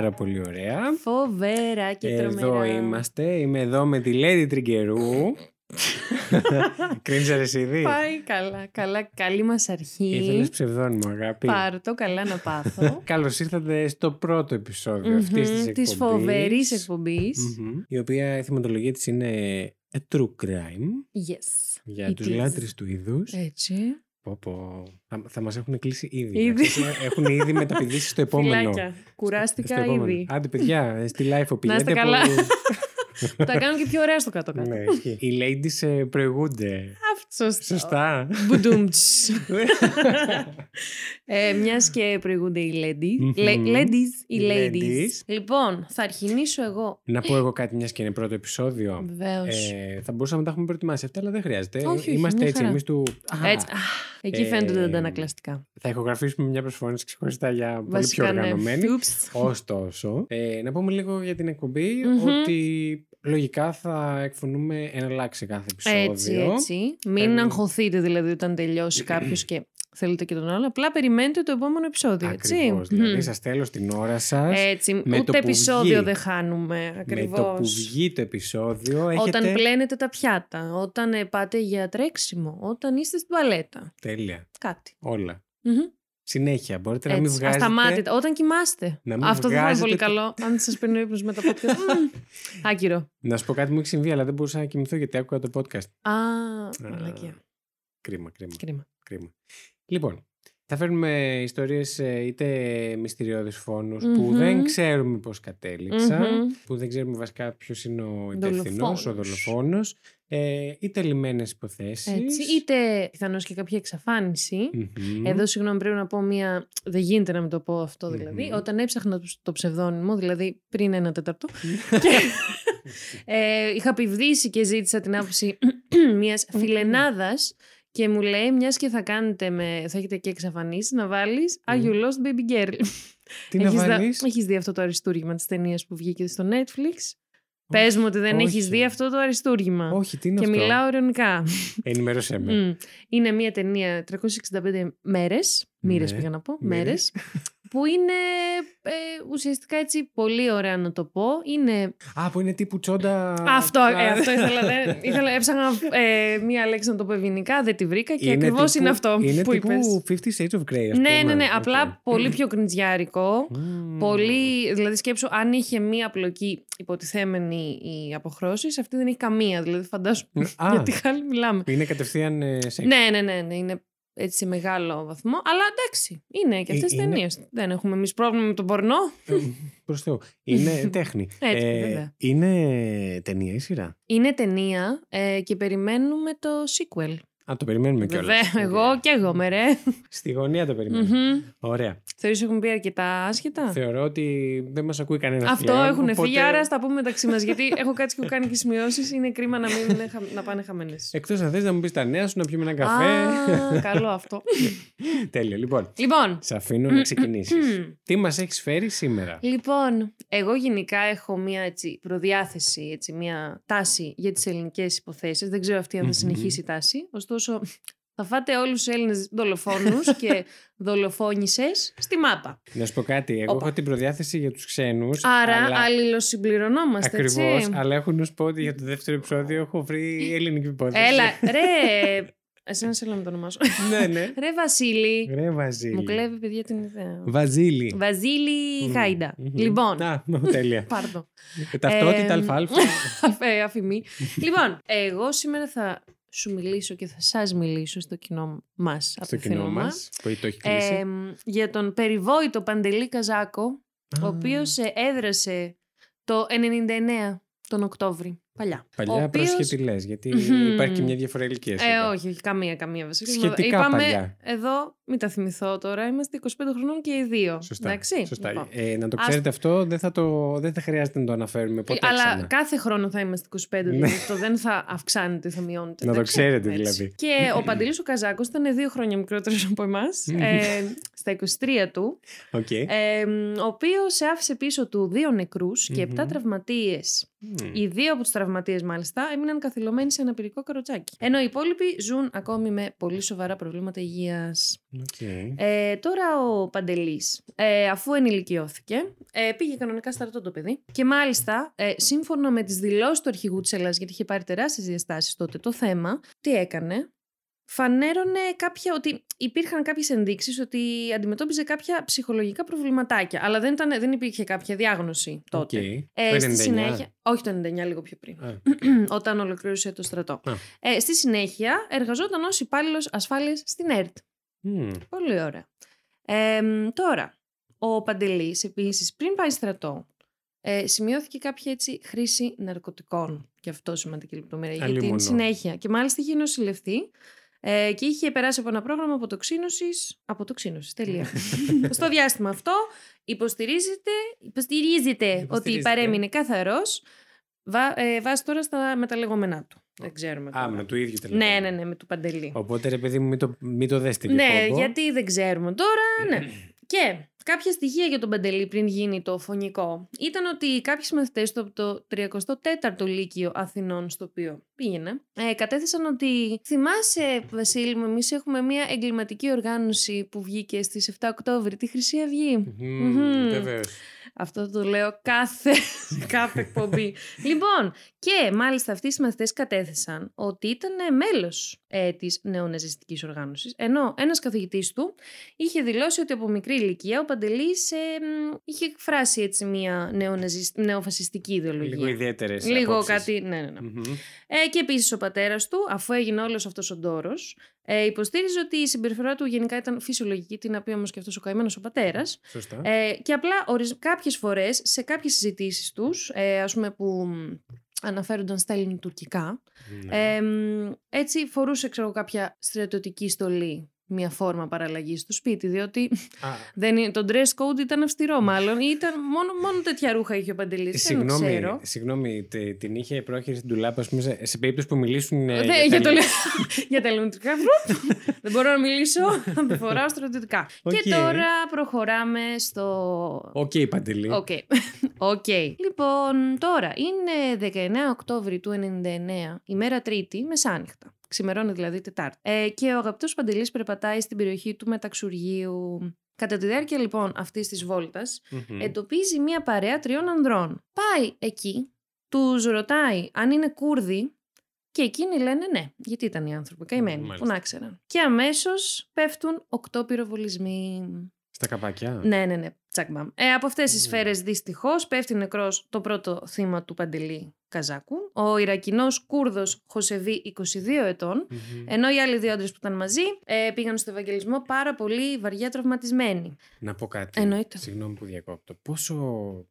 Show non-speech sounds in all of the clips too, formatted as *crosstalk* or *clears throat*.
πάρα πολύ ωραία. Φοβερά και τρομερά. Εδώ είμαστε. Είμαι εδώ με τη Lady Τριγκερού. Κρίνσαρες ήδη. Πάει καλά, καλά, καλή μας αρχή. Ήθελες ψευδόνιμο, αγάπη; Πάρ' το, καλά να πάθω. *laughs* Καλώς ήρθατε στο πρώτο επεισόδιο αυτής της Μμμ, εκπομπής. Της φοβερής εκπομπής. Μμμ. Η οποία η θυματολογία της είναι a true crime Yes. για It τους is. λάτρεις του είδους. Έτσι. Πω, πω. Θα, θα μας έχουν κλείσει ήδη. Ήδη. να ξέρεις, Έχουν ήδη μεταπηδήσεις στο *laughs* επόμενο. Φιλάκια. Κουράστηκα Στο επόμενο. ήδη. Άντε παιδιά, στη live Να πηγαίνετε είστε καλά. που- *laughs* Τα κάνω και πιο ωραία στο κάτω-κάτω. ναι, ισχύει. Οι ladies ε, προηγούνται. Αυτό σωστό. Σωστά. Μπουντούμτς. *laughs* ε, μιας και προηγούνται οι ladies. Μμμ. Le- ladies, οι Οι ladies. ladies. Λοιπόν, θα αρχινήσω εγώ. Να πω εγώ κάτι, μιας και είναι πρώτο επεισόδιο. Βεβαίως. Ε, θα μπορούσαμε να τα έχουμε προετοιμάσει αυτά, αλλά δεν χρειάζεται. Όχι, όχι, Είμαστε μια έτσι χαρά. εμείς του. Α, Έτσι. Α, εκεί φαίνονται τα ε, αντανακλαστικά. Θα ηχογραφήσουμε μια προσφώνηση ξεχωριστά για πολύ πιο Βασικά, ναι. οργανωμένη. Ούψ. Ωστόσο, ε, να πούμε λίγο για την εκπομπή Μμμ. ότι λογικά θα εκφωνούμε ένα λάξ σε κάθε επεισόδιο. Έτσι, έτσι. Μην Παίρνουμε- αγχωθείτε δηλαδή όταν τελειώσει κάποιος και θέλετε και τον άλλο. Απλά περιμένετε το επόμενο επεισόδιο, έτσι. Ακριβώς, δηλαδή Μμμ. σας στέλνω στην ώρα σας. Έτσι, με το ούτε που επεισόδιο βγει. δεν χάνουμε με το που ακριβώς. βγει το επεισόδιο έχετε... Όταν πλένετε τα πιάτα, όταν ε, πάτε για τρέξιμο, όταν είστε στην τουαλέτα. Τέλεια. Κάτι. Όλα. Μμμ. Συνέχεια. Μπορείτε να μην Έτσι, βγάζετε... ασταμάτητα. Όταν κοιμάστε. Να μην Αυτό δεν θα είναι βγάζετε πολύ το- καλό. Αν σας παίρνει ο ύπνος με τα πόδια. Μμμ. Άκυρο. Να σου πω κάτι μου έχει συμβεί, αλλά δεν μπορούσα να κοιμηθώ γιατί άκουγα το podcast. Α, Α, μαλακία. Κρίμα, κρίμα. Κρίμα. κρίμα. Λοιπόν, θα φέρνουμε ιστορίες ε, είτε μυστηριώδεις φόνους που Μμμ. δεν ξέρουμε πώς κατέληξαν, Μμμ. που δεν ξέρουμε βασικά ποιος είναι ο υπεύθυνος, ο Δολοφόνος. δολοφόνος, ε, είτε λιμένες υποθέσεις. Έτσι. Είτε πιθανώς και κάποια εξαφάνιση. Μμμ. Εδώ, συγγνώμη, πρέπει να πω μία. Δεν γίνεται να μην το πω αυτό δηλαδή. Μμμ. Όταν έψαχνα το- το ψευδόνυμο, δηλαδή πριν ένα τέταρτο. και, ε, είχα πιβδίσει και ζήτησα την άποψη *laughs* μιας φιλενάδας και μου λέει, μιας και θα κάνετε με. θα έχετε και εξαφανίσεις, να βάλεις Are you lost baby girl; Τι να Έχεις δα- βάλεις; έχεις δει αυτό το αριστούργημα της ταινίας που βγήκε στο Netflix; Πες μου ότι δεν όχι. έχεις δει αυτό το αριστούργημα. Όχι, τι είναι και αυτό; μιλάω ειρωνικά. Ενημέρωσέ με. Μμ. Είναι μια ταινία 365 μέρες, μοίρες Ναι, πήγα να πω, μοίρες. Μέρες, που είναι ε, ουσιαστικά έτσι πολύ ωραία να το πω. Είναι Α, που είναι τύπου τσόντα... αυτό, Α, ε, αυτό ήθελα, δεν- ήθελα έψαχνα ε, μία λέξη να το πω ευγενικά, δεν τη βρήκα και είναι ακριβώς τύπου- είναι αυτό είναι που τύπου είπες. Fifty Shades of Grey, ας Ναι, πούμε. ναι, ναι, Οκ. απλά πολύ πιο κριντζιάρικο. Μμμ. Πολύ, δηλαδή σκέψου, αν είχε μία πλοκή υποτιθέμενη η αποχρώσεις, αυτή δεν έχει καμία. Δηλαδή φαντάσου Α, *laughs* για τι χάλη μιλάμε. είναι κατευθείαν ε, σεξ. Ναι, ναι, ναι, ναι, είναι έτσι σε μεγάλο βαθμό. Αλλά εντάξει, είναι και Ε, αυτές τι είναι- ταινίες. Δεν έχουμε εμείς πρόβλημα με τον πορνό. Προς Θεού. Είναι *laughs* τέχνη. Έτσι, Ε, βέβαια. είναι ταινία ή σειρά; Είναι ταινία ε, και περιμένουμε το sequel. Α, το περιμένουμε κιόλας. Βέβαια, εγώ και εγώ με ρε. Στη γωνία το περιμένουμε. Μμμ. Ωραία. Θεωρείς έχουμε πει αρκετά άσχετα; Θεωρώ ότι δεν μας ακούει κανένας Αυτό έχουν φύγει, άρα στα πούμε μεταξύ μας. Γιατί έχω κάτσει και έχω κάνει και σημειώσεις. Είναι κρίμα να, μην είναι χα- να πάνε χαμένες. Εκτός αν θες να μου πεις τα νέα σου, να πιούμε ένα καφέ. Α, καλό αυτό. *laughs* Τέλεια. Λοιπόν, λοιπόν, σε αφήνω να ξεκινήσεις. Τι μας έχεις φέρει σήμερα; Λοιπόν, εγώ γενικά έχω μια έτσι, προδιάθεση, έτσι, μια τάση για τις ελληνικές υποθέσεις. Δεν ξέρω αυτή αν θα Μμμ. συνεχίσει η τάση. Ωστόσο, θα φάτε όλους τους Έλληνες δολοφόνους *laughs* και δολοφόνησες στη μάπα. Να σου πω κάτι. Εγώ Όπα. έχω την προδιάθεση για τους ξένους. Άρα αλλά... αλληλοσυμπληρωνόμαστε, Ακριβώς, έτσι. αλλά έχω να σου πω ότι για το δεύτερο επεισόδιο έχω βρει ελληνική υπόθεση. Έλα, *laughs* ρε... Εσένα σε να το ονομάσω. ναι, ναι. ρε Βασίλη. Ρε Βαζίλη. Μου κλέβει, παιδιά, την ιδέα. Βαζίλη. Βασίλη Μμμ, Χάιντα. μμμ. Λοιπόν, Α, τέλεια. πάρτο. Ε, Ταυτότητα Εμ, αλφα-αλφα. *laughs* Ε, αφημί. λοιπόν, εγώ σήμερα θα σου μιλήσω και θα σας μιλήσω στο κοινό μας. Στο κοινό μας, που το έχει κλείσει. Ε, για τον περιβόητο Παντελή Καζάκο, ο Α. οποίος ε, έδρασε το 99 τον Οκτώβρη. Παλιά. ο Παλιά οποίος- προσχετιλές, γιατί Μμμ. υπάρχει και μια διαφορά ηλικίας. Ε, όχι, όχι, καμία, καμία βασικά. Σχετικά Είπαμε, παλιά. εδώ, μην τα θυμηθώ τώρα, είμαστε 25 χρονών και οι δύο. Σωστά. Εντάξει; Σωστά. Λοιπόν. Ε, να το Ας- ξέρετε αυτό, δεν θα, το, δεν θα χρειάζεται να το αναφέρουμε ποτέ Αλλά ξανά. κάθε χρόνο θα είμαστε 25, δηλαδή αυτό δεν θα αυξάνεται, θα μειώνεται. Ναι. Να το εντάξει; ξέρετε Έτσι. δηλαδή. Και ο Παντελής ο Καζάκος ήταν δύο χρόνια μικρότερος από εμάς, ε, στα 23 του, ΟΚ. ε, ο οποίος άφησε πίσω του δύο νεκρούς και Μμμ. επτά τραυματίες. Μμμ. Οι δύο από τους τραυματίες μάλιστα, έμειναν καθυλωμένοι σε ένα αναπηρικό καροτσάκι. Ενώ οι υπόλοιποι ζουν ακόμη με πολύ σοβαρά προβλήματα υγείας. Okay. Ε, τώρα ο Παντελής, ε, αφού ενηλικιώθηκε, ε, πήγε κανονικά στρατό το παιδί. Και μάλιστα, ε, σύμφωνα με τις δηλώσεις του αρχηγού της ΕΛΑΣ, γιατί είχε πάρει τεράστιες διαστάσεις τότε το θέμα, τι έκανε; Φανέρωνε κάποια, ότι υπήρχαν κάποιες ενδείξεις ότι αντιμετώπιζε κάποια ψυχολογικά προβληματάκια. Αλλά δεν, ήταν, δεν υπήρχε κάποια διάγνωση τότε. Okay. Ε, το 99. στη συνέχεια, όχι το 99, λίγο πιο πριν. Α, *clears throat* όταν ολοκλήρωσε το στρατό. Α. Ε, στη συνέχεια εργαζόταν ως υπάλληλος ασφάλειας στην ΕΡΤ. μμ, Πολύ ωραία. Ε, μ, τώρα, ο Παντελής επίσης πριν πάει στρατό ε, σημειώθηκε κάποια έτσι χρήση ναρκωτικών. Και αυτό σημαντική λεπτομέρεια. Για Αλλήμωνο. την συνέχεια. Και μάλιστα είχε νοσηλευτεί ε, και είχε περάσει από ένα πρόγραμμα αποτοξίνωσης. Αποτοξίνωσης, τελεία. *laughs* Στο διάστημα αυτό υποστηρίζεται, υποστηρίζεται ότι Υποστηρίζεται. παρέμεινε καθαρός βά, ε, βάσει τώρα στα μεταλλεγόμενά του. Δεν ξέρουμε. Α, τώρα. με το ίδιο τελικά. Ναι, ναι, ναι, με του Παντελή. Οπότε ρε παιδί μου, μην το, μην το δες την Ναι, κόμπο. γιατί δεν ξέρουμε τώρα, ναι. *clears throat* Και κάποια στοιχεία για τον Παντελή πριν γίνει το φωνικό ήταν ότι κάποιοι μαθητέ στο το 34ο Λύκειο Αθηνών, στο οποίο πήγαινε, ε, κατέθεσαν ότι θυμάσαι, Βασίλη μου, εμείς έχουμε μια εγκληματική οργάνωση που βγήκε στις 7 Οκτώβρη, τη Χρυσή Αυγή. Μμμ, Μμμ. Βεβαίως. Αυτό το λέω κάθε, *laughs* κάθε εκπομπή. λοιπόν, και μάλιστα αυτοί οι μαθητέ κατέθεσαν ότι ήταν μέλος ε, της νεοναζιστικής οργάνωσης. Ενώ ένας καθηγητής του είχε δηλώσει ότι από μικρή ηλικία ο Παντελής είχε εκφράσει έτσι μια νεοναζισ... νεοφασιστική ιδεολογία. Λίγο ιδιαίτερες Λίγο απόψεις. κάτι. Ναι, ναι, ναι. Μμμ. Ε, και επίσης ο πατέρας του, αφού έγινε όλος αυτός ο ντόρος, ε, υποστήριζε ότι η συμπεριφορά του γενικά ήταν φυσιολογική, την οποία όμως και αυτός ο καημένος ο πατέρας. Σωστά. Ε, και απλά ορις... κάποιες φορές σε κάποιες συζητήσεις τους, ε, ας πούμε που μ, αναφέρονταν στα ελληνοτουρκικά, Ναι. ε, μ, έτσι φορούσε ξέρω, κάποια στρατιωτική στολή, μια φόρμα παραλλαγής στο σπίτι, διότι Α, δεν είναι, το dress code ήταν αυστηρό μάλλον, ή ήταν μόνο, μόνο τέτοια ρούχα είχε ο Παντελής, δεν Συγγνώμη, ξέρω. συγγνώμη τε- την είχε πρόχειρη στην ντουλάπα, ας πούμε, σε, σε περίπτωση που μιλήσουν. ε, Ναι, *laughs* για, τα το, λι- για τα ελληνοτουρκικά. βρουπ, δεν μπορώ να μιλήσω, θα τη φοράω στρατιωτικά. ΟΚ. Και τώρα προχωράμε στο ΟΚ, Παντελή. ΟΚ. *laughs* ΟΚ. Λοιπόν, τώρα είναι 19 Οκτώβρη του 99, ημέρα Τρίτη, μεσάνυχτα. Ξημερώνει δηλαδή Τετάρτη. Ε, και ο αγαπητός Παντελής περπατάει στην περιοχή του Μεταξουργείου. Κατά τη διάρκεια λοιπόν αυτής της βόλτας, Μμμ. εντοπίζει μία παρέα τριών ανδρών. Πάει εκεί, τους ρωτάει αν είναι Κούρδοι και εκείνοι λένε ναι, γιατί ήταν οι άνθρωποι καημένοι, Μάλιστα. που να ξέραν. Και αμέσως πέφτουν οκτώ πυροβολισμοί. Στα καπάκια. Ναι, ναι, ναι. Τσακ μπαμ. Ε, από αυτές τις Ου. σφαίρες δυστυχώς πέφτει νεκρός το πρώτο θύμα του Παντελή Καζάκου, ο Ιρακινός Κούρδος Χωσεβί, 22 ετών, Μμμ. ενώ οι άλλοι δύο άντρες που ήταν μαζί ε, πήγαν στο Ευαγγελισμό πάρα πολύ βαριά τραυματισμένοι. Να πω κάτι. Εννοείται. Συγγνώμη που διακόπτω. Πόσο.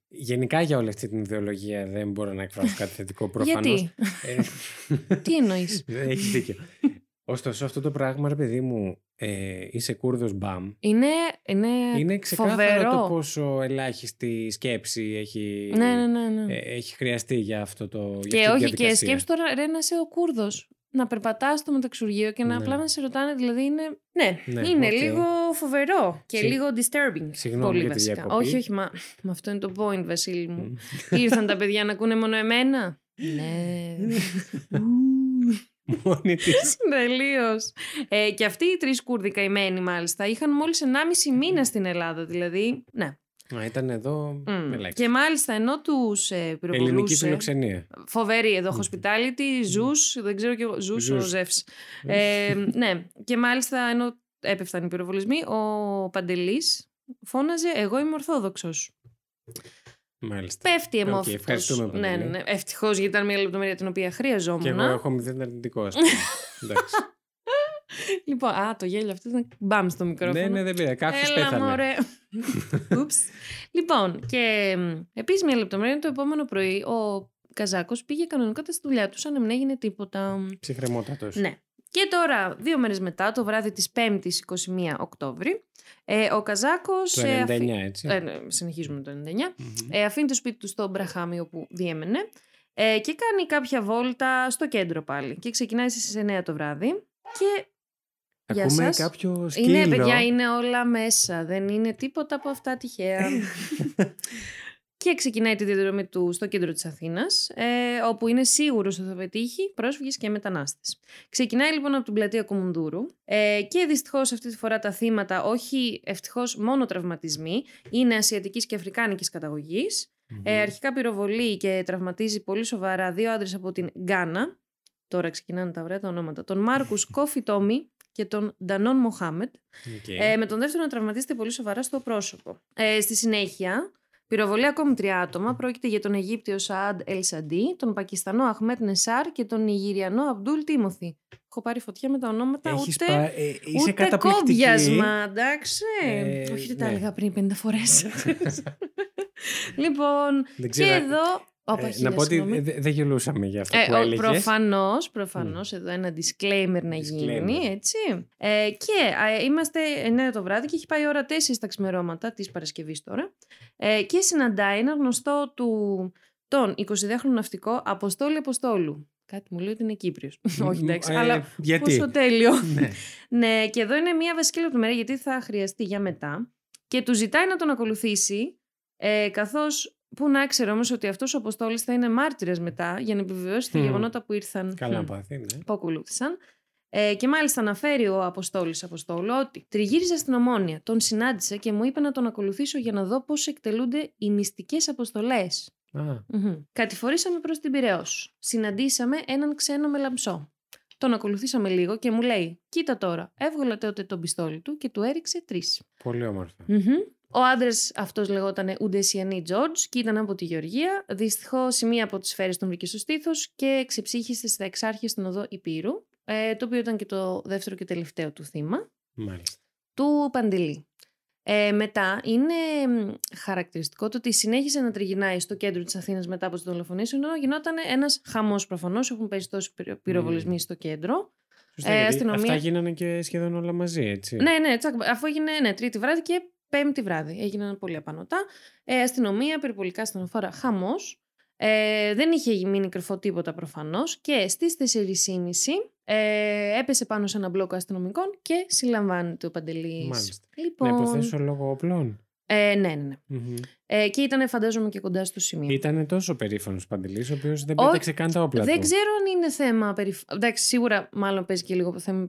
Γενικά για όλη αυτή την ιδεολογία δεν μπορώ να εκφράσω κάτι θετικό προφανώς. Γιατί, *laughs* τι εννοείς; *laughs* Έχεις δίκιο. Ωστόσο, αυτό το πράγμα, ρε παιδί μου, ε, είσαι Κούρδος μπαμ. Είναι, είναι, Είναι ξεκάθαρο φοβερό. το πόσο ελάχιστη σκέψη έχει, Ναι, ναι, ναι. ναι. ε, έχει χρειαστεί για αυτό το. για αυτή και τη όχι, και διαδικασία. σκέψου τώρα, ρε, να είσαι ο Κούρδος. Να περπατάς στο μεταξουργείο και να Ναι. απλά να σε ρωτάνε, δηλαδή είναι. Ναι, Ναι, είναι ΟΚ. λίγο φοβερό και Συ- λίγο disturbing. Συγγνώμη πολύ για τη βασικά. διακοπή. Όχι, όχι, μα, μα αυτό είναι το point, Βασίλη μου. Μμ. Ήρθαν τα παιδιά να ακούνε μόνο εμένα; *laughs* ναι. Μόνη της. *laughs* Τελείως. Ε, και αυτοί οι τρεις Κούρδοι καημένοι, μάλιστα, είχαν μόλις 1,5 μήνα στην Ελλάδα. Δηλαδή, ναι. Α, ήταν εδώ. Μμ. ελάχιστα. Και μάλιστα ενώ τους ε, Ελληνική πυροβολούσε. φιλοξενία. Φοβερή εδώ, hospitality, ζους, δεν ξέρω και εγώ, ζους ο Ζους. Ζεύς. Ε, ναι, και μάλιστα ενώ έπεφταν οι πυροβολισμοί, ο Παντελής φώναζε «Εγώ είμαι Ορθόδοξος». Μάλιστα. Πέφτει Οκ, εμόφυτος. ευχαριστούμε, ναι, Παντελή. ναι, ναι. Ευτυχώς γιατί ήταν μια λεπτομέρεια την οποία χρειαζόμουν. Και εγώ έχω μηδέν αρνητικό, ας πούμε. *laughs* Εντάξει. Λοιπόν, α, το γέλιο αυτό ήταν μπαμ στο μικρόφωνο. ναι, ναι, δεν πειράζει. Κάποιος Έλα, πέθανε. μωρέ. *laughs* Ούψ. λοιπόν, και επίσης μια λεπτομέρεια το επόμενο πρωί ο Καζάκος πήγε κανονικότατα στη δουλειά του σαν να μην έγινε τίποτα. Ψυχρεμότατος. Ναι. Και τώρα, δύο μέρες μετά, το βράδυ της 5ης 21 Οκτώβρη, ε, ο Καζάκος... Το ε, 99, αφή- έτσι. ε, ναι, συνεχίζουμε το 99. Μμμ. Ε, αφήνει το σπίτι του στο Μπραχάμι όπου διέμενε ε, και κάνει κάποια βόλτα στο κέντρο πάλι. Και ξεκινάει στις 9 το βράδυ. Και Γεια Ακούμε σας. κάποιο σκύλο. είναι, παιδιά, είναι όλα μέσα. Δεν είναι τίποτα από αυτά τυχαία. *laughs* και ξεκινάει τη διαδρομή του στο κέντρο της Αθήνας, ε, όπου είναι σίγουρος ότι θα πετύχει πρόσφυγες και μετανάστες. Ξεκινάει λοιπόν από την πλατεία Κομουνδούρου ε, και δυστυχώς αυτή τη φορά τα θύματα, όχι ευτυχώς μόνο τραυματισμοί, είναι ασιατικής και αφρικάνικης καταγωγής. Ε, αρχικά πυροβολεί και τραυματίζει πολύ σοβαρά δύο άντρες από την Γκάνα, τώρα ξεκινάνε τα ωραία τα ονόματα, τον Μάρκους *laughs* Κόφι Τόμι και τον Ντανόν Μοχάμετ, ΟΚ. ε, με τον δεύτερο να τραυματίζεται πολύ σοβαρά στο πρόσωπο. Ε, στη συνέχεια, πυροβολεί ακόμη τρία άτομα. Πρόκειται για τον Αιγύπτιο Σαάντ Ελ Σαντί, τον Πακιστανό Αχμέτ Νεσάρ και τον Νιγηριανό Αμπτούλ Τίμοθι. Έχω πάρει φωτιά με τα ονόματα Έχεις ούτε, πά- ε, είσαι ούτε καταπληκτική. κόμπιασμα, εντάξει. Ε, Όχι, δεν τα ναι. έλεγα πριν 50 φορές. *laughs* λοιπόν, Δεν και ξέρω, εδώ... Όπα, ε, χίλια, να πω ότι συγγνώμη. δε- δεν γελούσαμε για αυτό Ε, που ο- έλεγες. προφανώς, προφανώς, εδώ ένα disclaimer να γίνει, Disclaimer. έτσι. Ε, και ε, είμαστε 9 το βράδυ και έχει πάει η ώρα 4 τα ξημερώματα της Παρασκευής τώρα. Ε, και συναντάει ένα γνωστό του τον 22χρονο ναυτικό Αποστόλη Αποστόλου. Κάτι μου λέει ότι είναι Κύπριος. Όχι, εντάξει, Ε, αλλά γιατί; πόσο τέλειο. ναι. *laughs* ναι, και εδώ είναι μια βασική λεπτομέρεια γιατί θα χρειαστεί για μετά. Και του ζητάει να τον ακολουθήσει, ε, καθώς που να ξέρει όμως ότι αυτός ο Αποστόλης θα είναι μάρτυρας μετά για να επιβεβαιώσει τα Μμμ. γεγονότα που ήρθαν. Καλά Μμ πάθη, ναι. που ακολούθησαν. Ε, και μάλιστα αναφέρει ο Αποστόλης Αποστόλου ότι τριγύριζα στην Ομόνια, τον συνάντησα και μου είπε να τον ακολουθήσω για να δω πώς εκτελούνται οι μυστικές αποστολές. Α, Κατηφορήσαμε προς την Πυραιό. Συναντήσαμε έναν ξένο με λαμψό. Τον ακολουθήσαμε λίγο και μου λέει: Κοίτα τώρα, έβγαλε τότε τον πιστόλι του και του έριξε τρεις. πολύ όμορφα. Ο άντρας αυτός λεγόταν Ουντεσιανή Τζορτζ και ήταν από τη Γεωργία. Δυστυχώς, η μία από τις σφαίρες τον βρήκε στο στήθος και ξεψύχησε στα εξάρχεια στην οδό Υπήρου, ε, το οποίο ήταν και το δεύτερο και τελευταίο του θύμα, Μάλιστα. του Παντελή. Ε, μετά είναι μ, χαρακτηριστικό το ότι συνέχισε να τριγυρνάει στο κέντρο της Αθήνας μετά από τις δολοφονίες ενώ γινόταν ένας χαμός προφανώς, έχουν πέσει τόσοι πυρο- πυροβολισμοί στο κέντρο. Σωστά, Ε, γιατί αστυνομία- Αυτά γίνανε και σχεδόν όλα μαζί, έτσι. Ναι, ναι, τσακ, αφού έγινε ναι, τρίτη βράδυ και πέμπτη βράδυ. Έγιναν πολύ απανοτά. Ε, αστυνομία, περιπολικά στενοφόρα, χαμός. Ε, δεν είχε μείνει κρυφό τίποτα προφανώς. Και στις 4.30 ε, έπεσε πάνω σε ένα μπλοκ αστυνομικών και συλλαμβάνεται ο Παντελή. Μάλιστα. Λοιπόν, Να υποθέσω λόγω όπλων. ε, ναι, ναι, ναι. Μμμ. Ε, και ήταν, φαντάζομαι, και κοντά στο σημείο. Ήταν τόσο περήφανος Παντελής, ο οποίος δεν Όχι, πέταξε καν τα όπλα Δεν του. ξέρω αν είναι θέμα περηφάνεια. Εντάξει, σίγουρα μάλλον παίζει και λίγο θέμα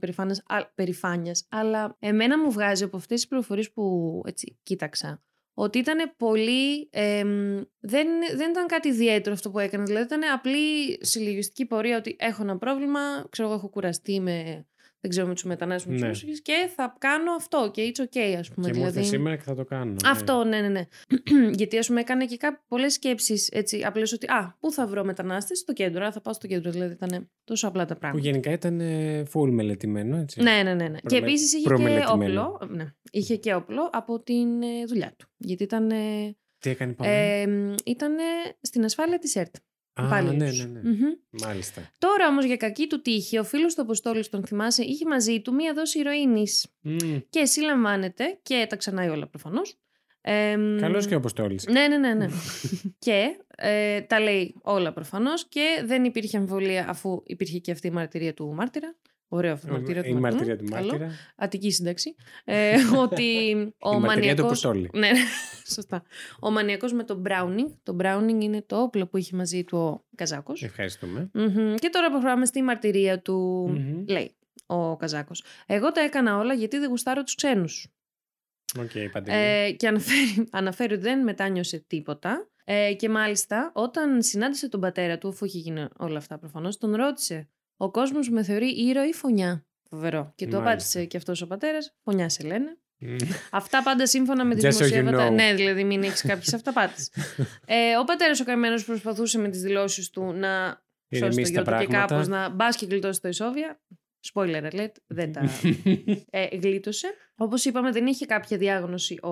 περηφάνειας. Αλλά εμένα μου βγάζει από αυτές τις πληροφορίες που έτσι κοίταξα. Ότι ήταν πολύ. εμ, δεν, δεν ήταν κάτι ιδιαίτερο αυτό που έκανες. Δηλαδή ήταν απλή συλλογιστική πορεία ότι έχω ένα πρόβλημα, ξέρω εγώ, έχω κουραστεί με. Δεν ξέρω με τους μετανάστες με τους Ναι. πρόσφυγες και θα κάνω αυτό και it's okay, ας πούμε. Και μου ήρθε δηλαδή... σήμερα και θα το κάνω. ναι. Αυτό, ναι, ναι, ναι. *clears throat* Γιατί ας πούμε έκανε και πολλές σκέψεις έτσι απλώς ότι Α, πού θα βρω μετανάστες, στο κέντρο. Α, θα πάω στο κέντρο. Δηλαδή ήταν τόσο απλά τα Που πράγματα. γενικά ήταν ε, full μελετημένο, έτσι. Ναι, ναι, ναι. ναι. Και Προμε- επίσης είχε και προμελετημένο. όπλο. Ναι, είχε και όπλο από την ε, δουλειά του. Γιατί ήταν. Ε, Τι έκανε πάμε. ε, ήταν στην ασφάλεια της ΕΡΤ. Α, υπάλληλος. ναι, ναι, ναι. Μμμ. Μάλιστα. Τώρα όμως για κακή του τύχη, ο φίλος του Αποστόλης, τον θυμάσαι, είχε μαζί του μία δόση ηρωίνης. Mm. Και συλλαμβάνεται και τα ξανάει όλα προφανώς. Ε, Καλός και ο Αποστόλης. Ναι, ναι, ναι. ναι. *laughs* και ε, τα λέει όλα προφανώς και δεν υπήρχε αμφιβολία αφού υπήρχε και αυτή η μαρτυρία του μάρτυρα. Ωραίο αυτό μαρτυρία του Η μάρτυρα. μαρτυρία του Καλό. μάρτυρα. Αττική σύνταξη. Ε, ότι *laughs* ο Η μαρτυρία του μανιακός... Αποστόλη. Ναι, ναι, σωστά. Ο μανιακός με το Browning. Το Browning είναι το όπλο που είχε μαζί του ο Καζάκος. Ευχαριστούμε. Μμμ. Και τώρα προχωράμε στη μαρτυρία του. Μμμ. Λέει ο Καζάκος. Εγώ τα έκανα όλα γιατί δεν γουστάρω τους ξένους. ΟΚ, Παντελή. Ε, και αναφέρει, αναφέρει ότι δεν μετάνιωσε τίποτα. Ε, και μάλιστα, όταν συνάντησε τον πατέρα του, αφού είχε γίνει όλα αυτά προφανώς, τον ρώτησε: Ο κόσμος με θεωρεί ήρωα ή φονιά; Φοβερό. Και του Μάλιστα. απάντησε και αυτός ο πατέρας: Φονιά σε λένε. Μμ. *laughs* Αυτά πάντα σύμφωνα με τη Just so you δημοσιεύματα. know. Ναι, δηλαδή μην έχεις κάποιες *laughs* αυταπάτες. ε, ο πατέρας ο καημένος προσπαθούσε με τις δηλώσεις του να σώσει το Ηρεμήσει γιο τα του και πράγματα. κάπως να μπας και γλιτώσει το ισόβια. Spoiler alert, δεν τα *laughs* ε, γλίτωσε. Όπως είπαμε, δεν είχε κάποια διάγνωση ο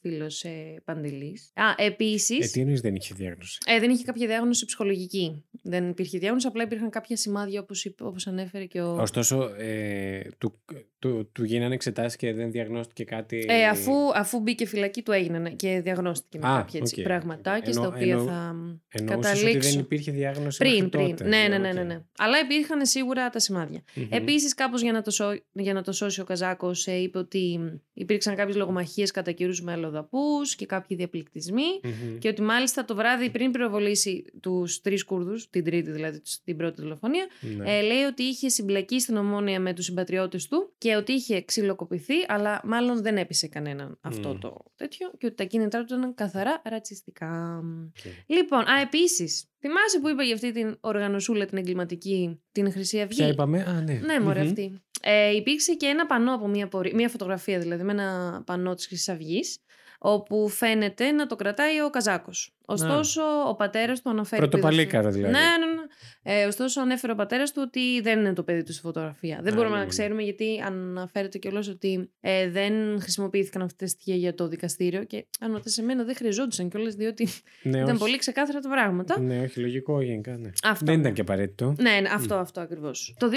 φίλος ε, Παντελής. Α, επίσης. Ε, τι εννοείς δεν είχε διάγνωση; Ε, δεν είχε κάποια διάγνωση ψυχολογική. Δεν υπήρχε διάγνωση, απλά υπήρχαν κάποια σημάδια όπως όπως ανέφερε και ο. Ωστόσο, ε, του, του, του γίνανε εξετάσεις και δεν διαγνώστηκε κάτι. Ε, αφού, αφού μπήκε φυλακή, του έγινε ναι, και διαγνώστηκε με Α, κάποια έτσι, ΟΚ. πραγματάκια στα Εννο- οποία εννο- θα Εννοούσες ότι καταλήξω. δεν υπήρχε διάγνωση. Πριν, μέχρι πριν. τότε. Ναι, ναι, Ε, ναι, ναι, ΟΚ. ναι. Αλλά υπήρχαν σίγουρα τα σημάδια. Μμμ. Επίσης, κάπως για, να το σω- για να το σώσει ο Καζάκος, είπε ότι ότι υπήρξαν κάποιες λογομαχίες κατά καιρούς με αλλοδαπούς και κάποιοι διαπληκτισμοί Μμμ. και ότι μάλιστα το βράδυ πριν πυροβολήσει τους τρεις Κούρδους, την τρίτη δηλαδή, την πρώτη δολοφονία, Ναι. ε, λέει ότι είχε συμπλακεί στην Ομόνοια με τους συμπατριώτες του και ότι είχε ξυλοκοπηθεί, αλλά μάλλον δεν έπεισε κανέναν αυτό Μμ. το τέτοιο και ότι τα κίνητρά του ήταν καθαρά ρατσιστικά. ΟΚ. Λοιπόν, α, επίσης, θυμάσαι που είπα για αυτή την οργανωσούλα την εγκληματική, την Χρυσή Αυγή; Ποια είπαμε, α, ναι. Ναι, μωρέ Μμμ. αυτή. Ε, υπήρξε και ένα πανό από μία, πορεία, μία φωτογραφία, δηλαδή με ένα πανό της Χρυσής Αυγής, όπου φαίνεται να το κρατάει ο Καζάκος. Ωστόσο, ο πατέρας του αναφέρει... Πρωτοπαλίκαρο δηλαδή. Ναι, ναι, ναι. Ε, ωστόσο, ανέφερε ο πατέρας του ότι δεν είναι το παιδί του στη φωτογραφία. Δεν Α, μπορούμε ναι, να ναι. ξέρουμε γιατί αναφέρεται κιόλας ότι ε, δεν χρησιμοποιήθηκαν αυτά τα στοιχεία για το δικαστήριο. Και αν ρωτάς εμένα, δεν χρειαζόντουσαν κιόλας, διότι Ναι, ήταν όχι. πολύ ξεκάθαρα τα πράγματα. Ναι, όχι, λογικό γενικά. Ναι. Αυτό. Δεν ήταν και απαραίτητο. Ναι, ναι, αυτό, αυτό ακριβώς. Το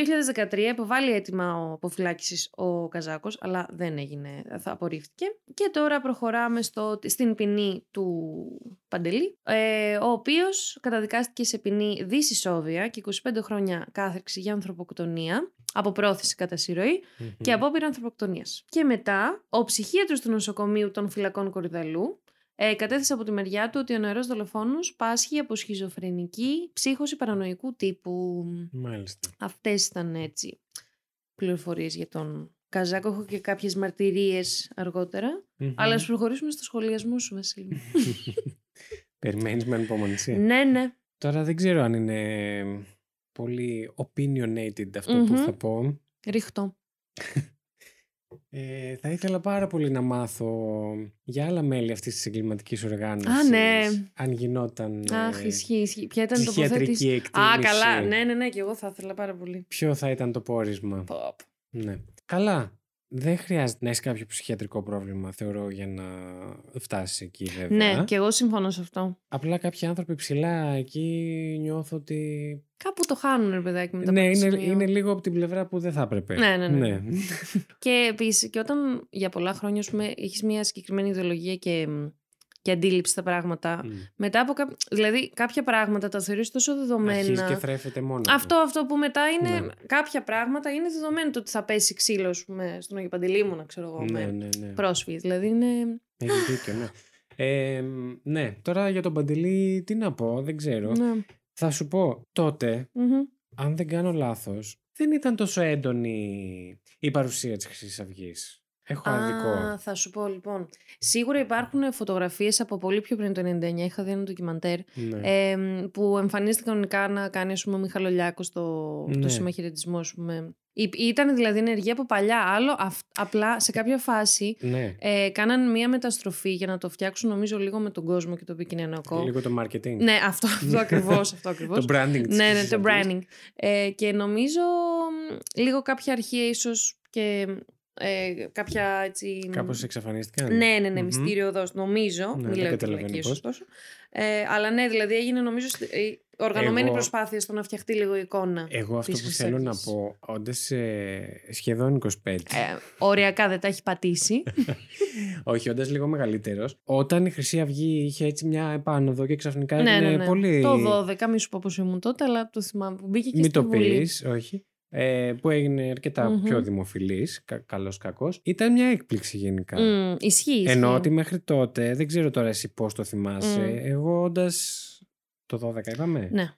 2013 υποβάλλει έτοιμα ο αποφυλάκηση ο Καζάκος, αλλά δεν έγινε, θα απορρίφθηκε. Και τώρα προχωράμε στο, στην ποινή του Παντελή, ε, ο οποίος καταδικάστηκε σε ποινή δυσισόβια και 25 χρόνια κάθριξη για ανθρωποκτονία από πρόθεση κατά συρροή Μμμ. και απόπειρα ανθρωποκτονίας. Και μετά, ο ψυχίατρος του νοσοκομείου των φυλακών Κορυδαλού ε, κατέθεσε από τη μεριά του ότι ο νεαρός δολοφόνος πάσχει από σχιζοφρενική ψύχωση παρανοϊκού τύπου. Μάλιστα. Αυτές ήταν έτσι πληροφορίες για τον Καζάκο. Έχω και κάποιες μαρτυρίες αργότερα. Μμμ. Αλλά ας προχωρήσουμε στο σχολιασμό σου, Βασίλη. *laughs* *laughs* μου. Περιμένεις με ανυπομονησία. ναι, ναι. Τώρα δεν ξέρω αν είναι πολύ opinionated αυτό που Μμμ. θα πω. Ρίχτω. *laughs* Ε, θα ήθελα πάρα πολύ να μάθω για άλλα μέλη αυτής της εγκληματικής οργάνωσης. Α, ναι. Αν γινόταν ε, Αχ, ισχύει, ισχύει. Ποια ήταν η ψυχιατρική τοποθέτηση; εκτίμηση. Α, καλά. Ναι, ναι, ναι. Και εγώ θα ήθελα πάρα πολύ. Ποιο θα ήταν το πόρισμα; Πω, πω. Ναι. Καλά. Δεν χρειάζεται να έχεις κάποιο ψυχιατρικό πρόβλημα, θεωρώ, για να φτάσεις εκεί, βέβαια. Ναι, και εγώ συμφωνώ σε αυτό. Απλά κάποιοι άνθρωποι ψηλά εκεί νιώθω ότι. Κάπου το χάνουν, ρε παιδάκι, με τα Ναι, πρώτα είναι, σημεία. είναι λίγο από την πλευρά που δεν θα έπρεπε. Ναι, ναι, ναι. Και επίσης, και όταν για πολλά χρόνια έχεις μια συγκεκριμένη ιδεολογία και, και αντίληψη στα πράγματα, Μμ. μετά από κάποιο. Δηλαδή, κάποια πράγματα τα θεωρείς τόσο Αρχίζει δεδομένα. και θρέφεται μόνος. του. Αυτό, αυτό που μετά είναι. Ναι. Κάποια πράγματα είναι δεδομένο το ότι θα πέσει ξύλος ας πούμε, στον Αγιο Παντελήμωνα, ξέρω εγώ, Ναι, με ναι, ναι. πρόσφυγες. Δηλαδή είναι. Έχει δίκιο, ναι. Ε, ναι, τώρα για τον Παντελή τι να πω, δεν ξέρω. Ναι. Θα σου πω, τότε, Μμμ. αν δεν κάνω λάθος, δεν ήταν τόσο έντονη η παρουσία της Χρυσής Αυγής. Έχω άδικο. Α, θα σου πω λοιπόν. Σίγουρα υπάρχουν φωτογραφίες από πολύ πιο πριν το 99. Είχα δει ένα ντοκιμαντέρ Ναι. ε, που εμφανίστηκε κανονικά να κάνει ας πούμε, ο Μιχαλολιάκος το, Ναι. το σήμα χαιρετισμό. ας πούμε. Ή- Ήταν δηλαδή ενεργεία από παλιά. Άλλο, αυ- απλά σε κάποια φάση ναι. ε, κάναν μία μεταστροφή για να το φτιάξουν νομίζω λίγο με τον κόσμο και το επικοινωνιακό. Λίγο το marketing. Ναι, αυτό, αυτό ακριβώς, αυτό *laughs* ακριβώς. το branding της ναι, ναι, Χρυσής το Αυγής. branding. Ε, και νομίζω μ, λίγο κάποια αρχεία ίσως και ε, κάποια έτσι... μ, Κάπως εξαφανίστηκαν; ναι, ναι, ναι, Μμμ. μυστήριο δός, νομίζω. Ναι, Μην δεν λέω καταλαβαίνω και πώς. ωστόσο. Ε, αλλά ναι, δηλαδή έγινε νομίζω στη- ε, οργανωμένη Εγώ- προσπάθεια στο να φτιαχτεί λίγο η εικόνα. Εγώ αυτό της που Χρυσής θέλω να Αυγής. πω, όντα σχεδόν 25, Ε, οριακά δεν τα έχει πατήσει. *laughs* όχι όντα λίγο μεγαλύτερος, όταν η Χρυσή Αυγή είχε έτσι μια επάνωδο και ξαφνικά ναι, έγινε ναι, ναι. πολύ. Το 12, μη σου πω πώς ήμουν τότε, αλλά το θυμάμαι που μπήκε και Μην στη το Βουλή. πεις, όχι. Ε, που έγινε αρκετά Μμμ. πιο δημοφιλής, κα, καλός κακός. Ήταν μια έκπληξη γενικά. Μμ, ισχύει, ισχύει. Ενώ ότι μέχρι τότε, δεν ξέρω τώρα εσύ πώς το θυμάσαι, Μμ. εγώ όντας. Το 12 είπαμε. Ναι.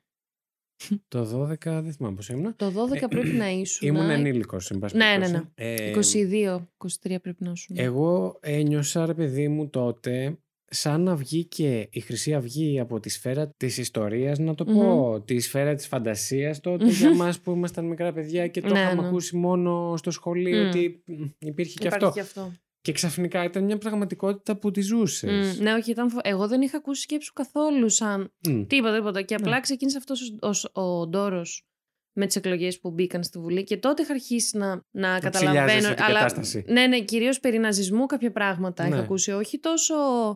Το 12 δεν θυμάμαι πώς ήμουν. Το 12 πρέπει να *clears throat* ήσουν. Ήμουν ενήλικος, εν πάση Ναι, ναι, περιπτώσει. Ε, 22, 23 πρέπει να ήσουν. Εγώ ένιωσα, ρε παιδί μου, τότε σαν να βγήκε η Χρυσή Αυγή από τη σφαίρα της ιστορίας, να το πω, τη σφαίρα της φαντασίας τότε για μας που ήμασταν μικρά παιδιά και το Ναι, είχαμε ναι. ακούσει μόνο στο σχολείο Μμ. ότι μ, υπήρχε και Υπάρχει αυτό. και αυτό. Και ξαφνικά ήταν μια πραγματικότητα που τη ζούσες. Μμ, ναι, όχι, ήταν... φο- εγώ δεν είχα ακούσει σκέψου καθόλου σαν Μμ. τίποτα, τίποτα. Και απλά Ναι. ξεκίνησε αυτός ο, ο, ο Ντόρος με τις εκλογές που μπήκαν στη Βουλή και τότε είχα αρχίσει να, να καταλαβαίνω. ψηλιάζεσαι την κατάσταση. Ναι, ναι, κυρίως περί ναζισμού κάποια πράγματα είχα Ναι. ακούσει. Όχι τόσο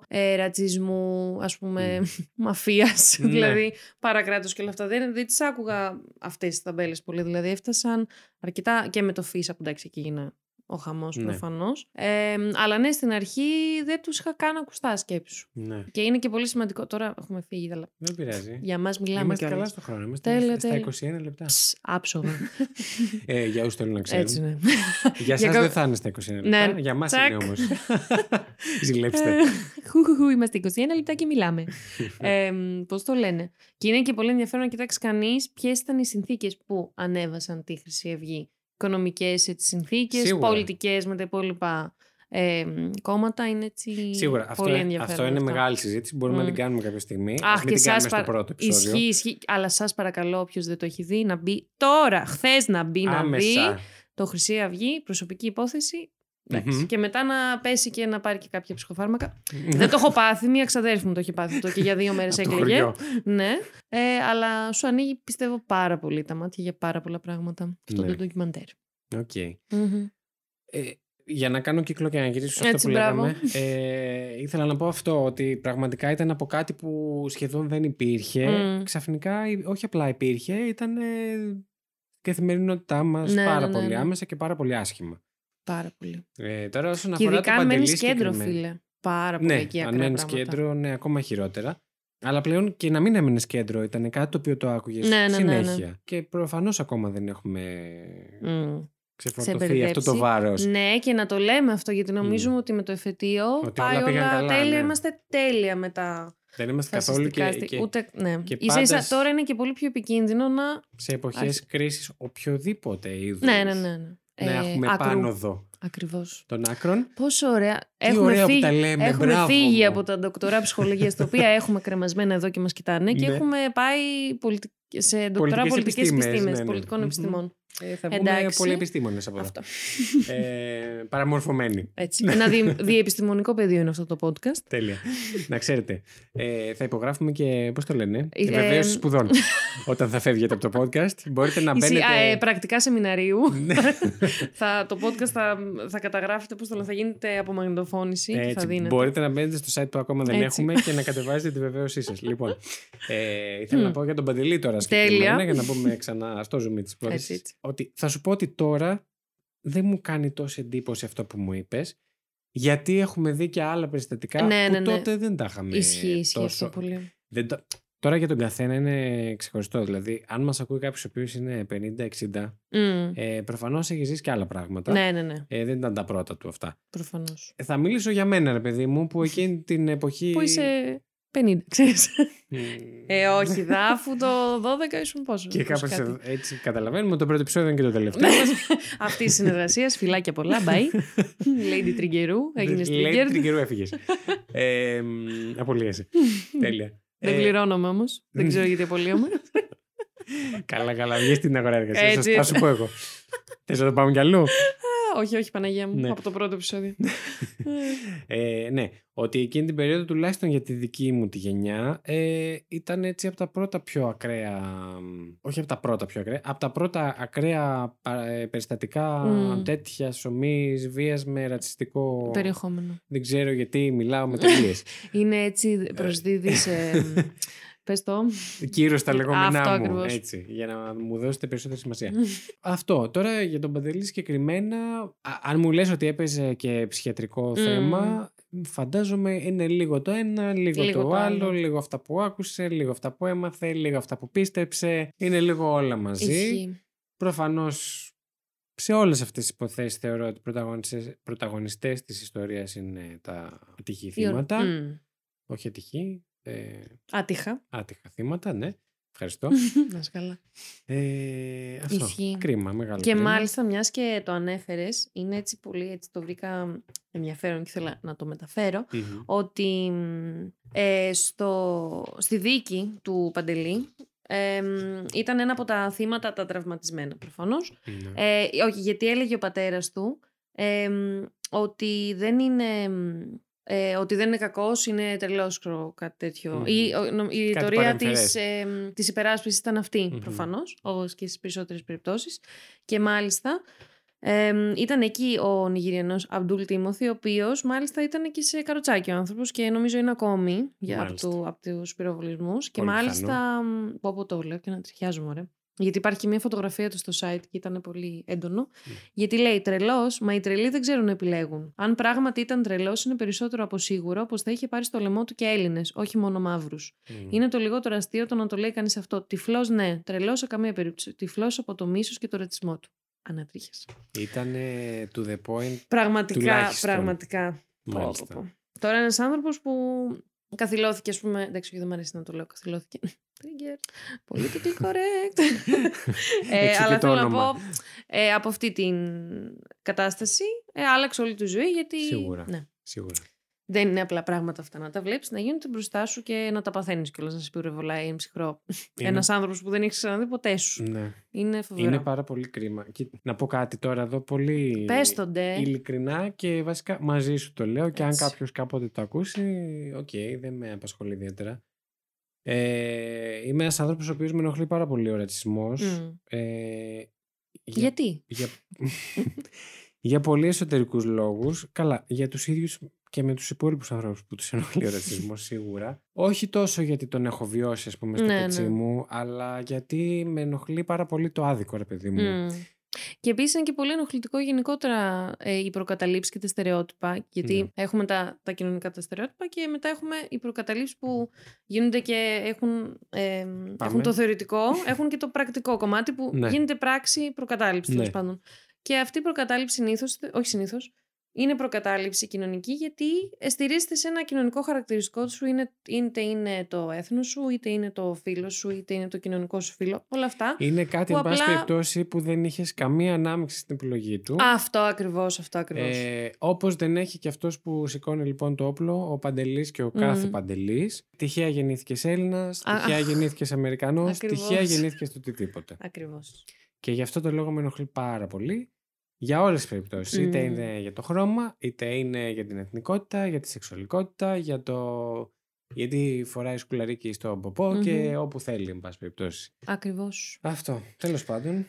ε, ρατσισμού, ας πούμε, Μμ. *laughs* μαφίας, Ναι. δηλαδή παρακράτος και όλα αυτά. Δεν, δεν τις άκουγα αυτές τις ταμπέλες πολύ. Δηλαδή έφτασαν αρκετά και με το φύσα που εντάξει εκεί έγινα ο χαμός Ναι. προφανώς. Ε, αλλά ναι, στην αρχή δεν τους είχα καν ακουστά σκέψου. Ναι. Και είναι και πολύ σημαντικό. Τώρα έχουμε φύγει, αλλά Δεν πειράζει. για μας μιλάμε Είμαστε κιόλας. καλά στο χρόνο. Είμαστε Τέλεια, στα τέλεια. 21 λεπτά. Ψ, άψογα. ε, για όσους θέλουν να ξέρουν. Έτσι ναι. Για εσά κα- δεν θα είναι στα 21 λεπτά. Ναι, Για εμά τσακ. είναι όμως. *laughs* Ζηλέψτε. Ε, χου, χου, χου, είμαστε 21 λεπτά και μιλάμε. *laughs* ε, Πώς το λένε. Και είναι και πολύ ενδιαφέρον να κοιτάξει κανείς ποιες ήταν οι συνθήκες που ανέβασαν τη Χρυσή Αυγή. Οικονομικές συνθήκες, Σίγουρα. πολιτικές με τα υπόλοιπα ε, κόμματα. Είναι έτσι. Σίγουρα. Αυτό, πολύ είναι- ενδιαφέρον. αυτό είναι αυτό. μεγάλη συζήτηση. Μπορούμε να Μμ. την κάνουμε κάποια στιγμή. Αχ, Μην και την κάνουμε σας στο παρα- πρώτο επεισόδιο. Ισχύει, ισχύει. Αλλά σας παρακαλώ, όποιος δεν το έχει δει, να μπει τώρα, χθες να μπει να Άμεσα. δει το Χρυσή Αυγή, προσωπική υπόθεση. Εντάξει. Μμμ. Και μετά να πέσει και να πάρει και κάποια ψυχοφάρμακα. δεν το έχω πάθει. Μία ξαδέρφη μου το έχει πάθει αυτό και για δύο *laughs* μέρες Από το έκλαιγε. χωριό. Ναι. Ε, αλλά σου ανοίγει, πιστεύω, πάρα πολύ τα μάτια για πάρα πολλά πράγματα. Αυτό Ναι. το ντοκιμαντέρ. ΟΚ. Μμμ. Ε, για να κάνω κύκλο και να γυρίσω σε αυτό Έτσι, που μπράβο. λέγαμε, ε, ήθελα να πω αυτό, ότι πραγματικά ήταν από κάτι που σχεδόν δεν υπήρχε. Μμ. Ξαφνικά, ε, όχι απλά υπήρχε, ήταν ε, καθημερινότητά μας Ναι, πάρα ναι, ναι, πολύ ναι. άμεσα και πάρα πολύ άσχημα. Πάρα πολύ. Ε, τώρα όσον Και αφορά ειδικά το αν μένεις παντελής κέντρο, συγκεκριμένα. φίλε. Πάρα πολύ Ναι, εκεί αν ακραία μένεις πράγματα. κέντρο, ναι, ακόμα χειρότερα. Αλλά πλέον και να μην έμενες κέντρο ήταν κάτι το οποίο το άκουγες Ναι, ναι, ναι, ναι. συνέχεια. Και προφανώς ακόμα δεν έχουμε Μμ. ξεφορτωθεί μπερδέψει. αυτό το βάρος. Ναι, και να το λέμε αυτό, γιατί νομίζουμε ότι με το εφετείο Ότι πάει όλα πήγαν όλα καλά, τέλεια. ναι. Είμαστε τέλεια με τα Δεν είμαστε καθόλου φασιστικά. και, στι- και Ούτε, ναι. και Ίσα ίσα πάντας τώρα είναι και πολύ πιο επικίνδυνο να. σε εποχές Άρχι- κρίσης οποιοδήποτε είδους. Ναι, ναι, ναι. ναι. Να έχουμε άκρου. πάνω εδώ Ακριβώς. των άκρων. Πόσο ωραία. Τι έχουμε ωραία που φύγει, τα λέμε, έχουμε μπράβο φύγει μου. από τα ντοκτορά ψυχολογίας, τα οποία έχουμε κρεμασμένα εδώ και μας κοιτάνε και Ναι. έχουμε πάει πολιτι... σε ντοκτορά Πολιτικές πολιτικές επιστήμες, επιστήμες, ναι, ναι. πολιτικών Μμμ. επιστημών. Ε, θα βγούμε Εντάξει. πολλοί επιστήμονες από εδώ. Αυτό. ε, παραμορφωμένοι. Έτσι. Ένα δι... *laughs* διεπιστημονικό πεδίο είναι αυτό το podcast. Τέλεια. να ξέρετε. Ε, θα υπογράφουμε και, πώς το λένε, Ε, βεβαίωση ε, σπουδών. *laughs* Όταν θα φεύγετε από το podcast, μπορείτε να Εσύ, μπαίνετε... α, ε, πρακτικά σεμιναρίου. Ναι. *laughs* θα, το podcast θα, θα καταγράφετε, πώς το λένε, θα γίνεται από μαγνητοφώνηση και Έτσι, θα δίνετε. μπορείτε να μπαίνετε στο site που ακόμα δεν Έτσι. έχουμε και να κατεβάζετε τη βεβαίωσή σας. λοιπόν, ε, ήθελα να Μμ. πω για τον Παντελή τώρα Τέλεια. συγκεκριμένα για να πούμε ξανά στο zoom της πρώτης. Έτσι, έτσι. Ότι θα σου πω ότι τώρα δεν μου κάνει τόση εντύπωση αυτό που μου είπες γιατί έχουμε δει και άλλα περιστατικά Ναι, που ναι, ναι. τότε δεν τα είχαμε Ισχύει, ισχύει τόσο. αυτό πολύ. Δεν το... Τώρα για τον καθένα είναι ξεχωριστό. Δηλαδή, αν μας ακούει κάποιος ο οποίος είναι 50-60, Μμ. ε, προφανώς έχεις ζήσει και άλλα πράγματα. Ναι, ναι, ναι. Ε, δεν ήταν τα πρώτα του αυτά. Προφανώς. Ε, θα μιλήσω για μένα, ρε παιδί μου, που *laughs* εκείνη την εποχή. Που είσαι 50, ξέρεις. Μ, Ε, όχι, δα, αφού το 12 ήσουν πόσο. Και πόσο κάπως κάτι. έτσι καταλαβαίνουμε. Το πρώτο επεισόδιο είναι και το τελευταίο. *laughs* Αυτή η συνεργασία, φυλάκια πολλά, bye. *laughs* Lady Τριγκερού, έγινε Λέει trigger. τριγκερού έφυγες. ε, μ, απολύεσαι. *laughs* Τέλεια. Δεν Ε, πληρώνομαι όμως. Δεν ξέρω γιατί απολύομαι. Καλά, καλά. Βγει στην αγορά εργασίας. Έτσι. Θα σου πω εγώ. Θες να το πάμε κι αλλού; Α, όχι, όχι, Παναγία μου. Ναι. Από το πρώτο επεισόδιο. *laughs* Ε, ναι, ότι εκείνη την περίοδο τουλάχιστον για τη δική μου τη γενιά ε, ήταν έτσι από τα πρώτα πιο ακραία, όχι από τα πρώτα πιο ακραία, από τα πρώτα ακραία πα- ε, περιστατικά Μμ. τέτοια ομής βίας με ρατσιστικό... Περιεχόμενο. Δεν ξέρω γιατί μιλάω με τελείες. *laughs* Είναι έτσι, προσδίδεις *laughs* σε. Πες το. Κύρος τα λεγόμενά Αυτό μου, ακριβώς. έτσι, για να μου δώσετε περισσότερη σημασία. Αυτό. Τώρα για τον Παντελή συγκεκριμένα, α- αν μου λες ότι έπαιζε και ψυχιατρικό Μμμ. θέμα, φαντάζομαι είναι λίγο το ένα, λίγο, Λίγο το, το άλλο, άλλο. λίγο αυτά που άκουσε, λίγο αυτά που έμαθε, λίγο αυτά που πίστεψε. Είναι λίγο όλα μαζί. Ισχύει. Προφανώς σε όλες αυτές τις υποθέσεις θεωρώ ότι οι πρωταγωνιστές, πρωταγωνιστές της ιστορίας είναι τα ατυχή θύματα. Μμ. Όχι ατυχή, ε, Άτυχα. άτυχα θύματα, ναι. Ευχαριστώ. *laughs* Να είσαι καλά. Ε, αυτό. Ισχύει. Κρίμα, μεγάλο Και κρίμα. μάλιστα, μιας και το ανέφερες, είναι έτσι πολύ έτσι το βρήκα ενδιαφέρον και ήθελα να το μεταφέρω. Μμμ. ότι μ, ε, στο, στη δίκη του Παντελή ε, μ, ήταν ένα από τα θύματα τα τραυματισμένα προφανώς. Ναι. Ε, όχι, γιατί έλεγε ο πατέρας του ε, μ, ότι δεν είναι... μ, ε, ότι δεν είναι κακός, είναι τρελός ξέρω, κάτι τέτοιο. Μμμ. Η, ο- νο- η Κάτι ρητορία παρεμφερές. της, ε, μ, της υπεράσπισης ήταν αυτή Μμμ. προφανώς, όπως και στις περισσότερες περιπτώσεις. Και μάλιστα ε, μ, ήταν εκεί ο Νιγηριανός Αμπτούλ Τίμωθη, ο οποίος μάλιστα ήταν και σε καροτσάκι ο άνθρωπος και νομίζω είναι ακόμη για, από, Μάλιστα. του, από τους πυροβολισμούς. Και Πολύ μάλιστα, μ, πω πω το λέω και να τριχιάζω μωρέ. Γιατί υπάρχει και μια φωτογραφία του στο site και ήταν πολύ έντονο. Γιατί λέει τρελός, μα οι τρελοί δεν ξέρουν να επιλέγουν. Αν πράγματι ήταν τρελός, είναι περισσότερο από σίγουρο πως θα είχε πάρει στο λαιμό του και Έλληνες, όχι μόνο μαύρους. Μμ. Είναι το λιγότερο αστείο το να το λέει κανείς αυτό. Τυφλός, ναι. Τρελός σε καμία περίπτωση. Τυφλός από το μίσος και το ρατσισμό του. Ανατρίχες. Ήταν to the point. Πραγματικά, Τουλάχιστον. πραγματικά. Μάλιστα. Πω, πω, πω. Τώρα ένας άνθρωπος που καθυλώθηκε, ας πούμε. Εντάξει, όχι, δεν μου αρέσει να το λέω. Καθυλώθηκε. *laughs* Trigger. Politically *laughs* correct. ε, Έξω και αλλά το θέλω να όνομα. πω ε, από αυτή την κατάσταση ε, άλλαξε όλη τη ζωή γιατί. Σίγουρα. Ναι. Σίγουρα. Δεν είναι απλά πράγματα αυτά να τα βλέπεις, να γίνονται μπροστά σου και να τα παθαίνεις κιόλας. Να σε πυροβολάει ένα ψυχρό. Είναι- Ένας άνθρωπος που δεν έχει ξαναδεί ποτέ σου. Ναι. Είναι φοβερό. Είναι πάρα πολύ κρίμα. Και να πω κάτι τώρα εδώ πολύ Πες το, ντε. ειλικρινά και βασικά μαζί σου το λέω και αν Έτσι. κάποιος κάποτε το ακούσει, οκ, δεν με απασχολεί ιδιαίτερα. Ε, είμαι ένας άνθρωπος ο οποίος με ενοχλεί πάρα πολύ ο ρατσισμός. Μμ. Ε, για, Γιατί; για, *laughs* για πολύ εσωτερικούς λόγους. Καλά, για τους ίδιους και με τους υπόλοιπους ανθρώπους που τους ενοχλεί ο *laughs* ρατσισμός σίγουρα. Όχι τόσο γιατί τον έχω βιώσει ας πούμε στο Ναι, πετσί ναι. μου, αλλά γιατί με ενοχλεί πάρα πολύ το άδικο ρε παιδί μου. Μμ. Και επίσης είναι και πολύ ενοχλητικό γενικότερα ε, οι προκαταλήψει και τα στερεότυπα. Γιατί Ναι. έχουμε τα, τα κοινωνικά τα στερεότυπα και μετά έχουμε οι προκαταλήψεις που γίνονται και έχουν, ε, έχουν το θεωρητικό, έχουν και το πρακτικό κομμάτι που Ναι. γίνεται πράξη προκατάληψης Ναι. τέλο πάντων. Και αυτή η προκατάληψη συνήθως, όχι συνήθως, είναι προκατάληψη κοινωνική γιατί στηρίζεται σε ένα κοινωνικό χαρακτηριστικό σου, είναι, είτε είναι το έθνος σου, είτε είναι το φίλος σου, είτε είναι το κοινωνικό σου φίλο. Όλα αυτά. Είναι κάτι, που εν πάση απλά- περιπτώσει, που δεν είχες καμία ανάμειξη στην επιλογή του. Αυτό ακριβώς, αυτό ακριβώς. Ε, όπως δεν έχει και αυτός που σηκώνει λοιπόν το όπλο, ο Παντελής και ο κάθε Μμμ. Παντελής. Τυχαία γεννήθηκες Έλληνας, Α, τυχαία α. γεννήθηκες Αμερικανός, Ακριβώς. τυχαία γεννήθηκες το οτιδήποτε. Ακριβώς. Και γι' αυτό το λόγο με ενοχλεί πάρα πολύ. Για όλες τις περιπτώσεις. Είτε Μμμ. είναι για το χρώμα, είτε είναι για την εθνικότητα, για τη σεξουαλικότητα, για το... Γιατί φοράει σκουλαρίκι στο ποπό και Μμμ. όπου θέλει, εν πάση περιπτώσει. Ακριβώς. Αυτό. Τέλος πάντων.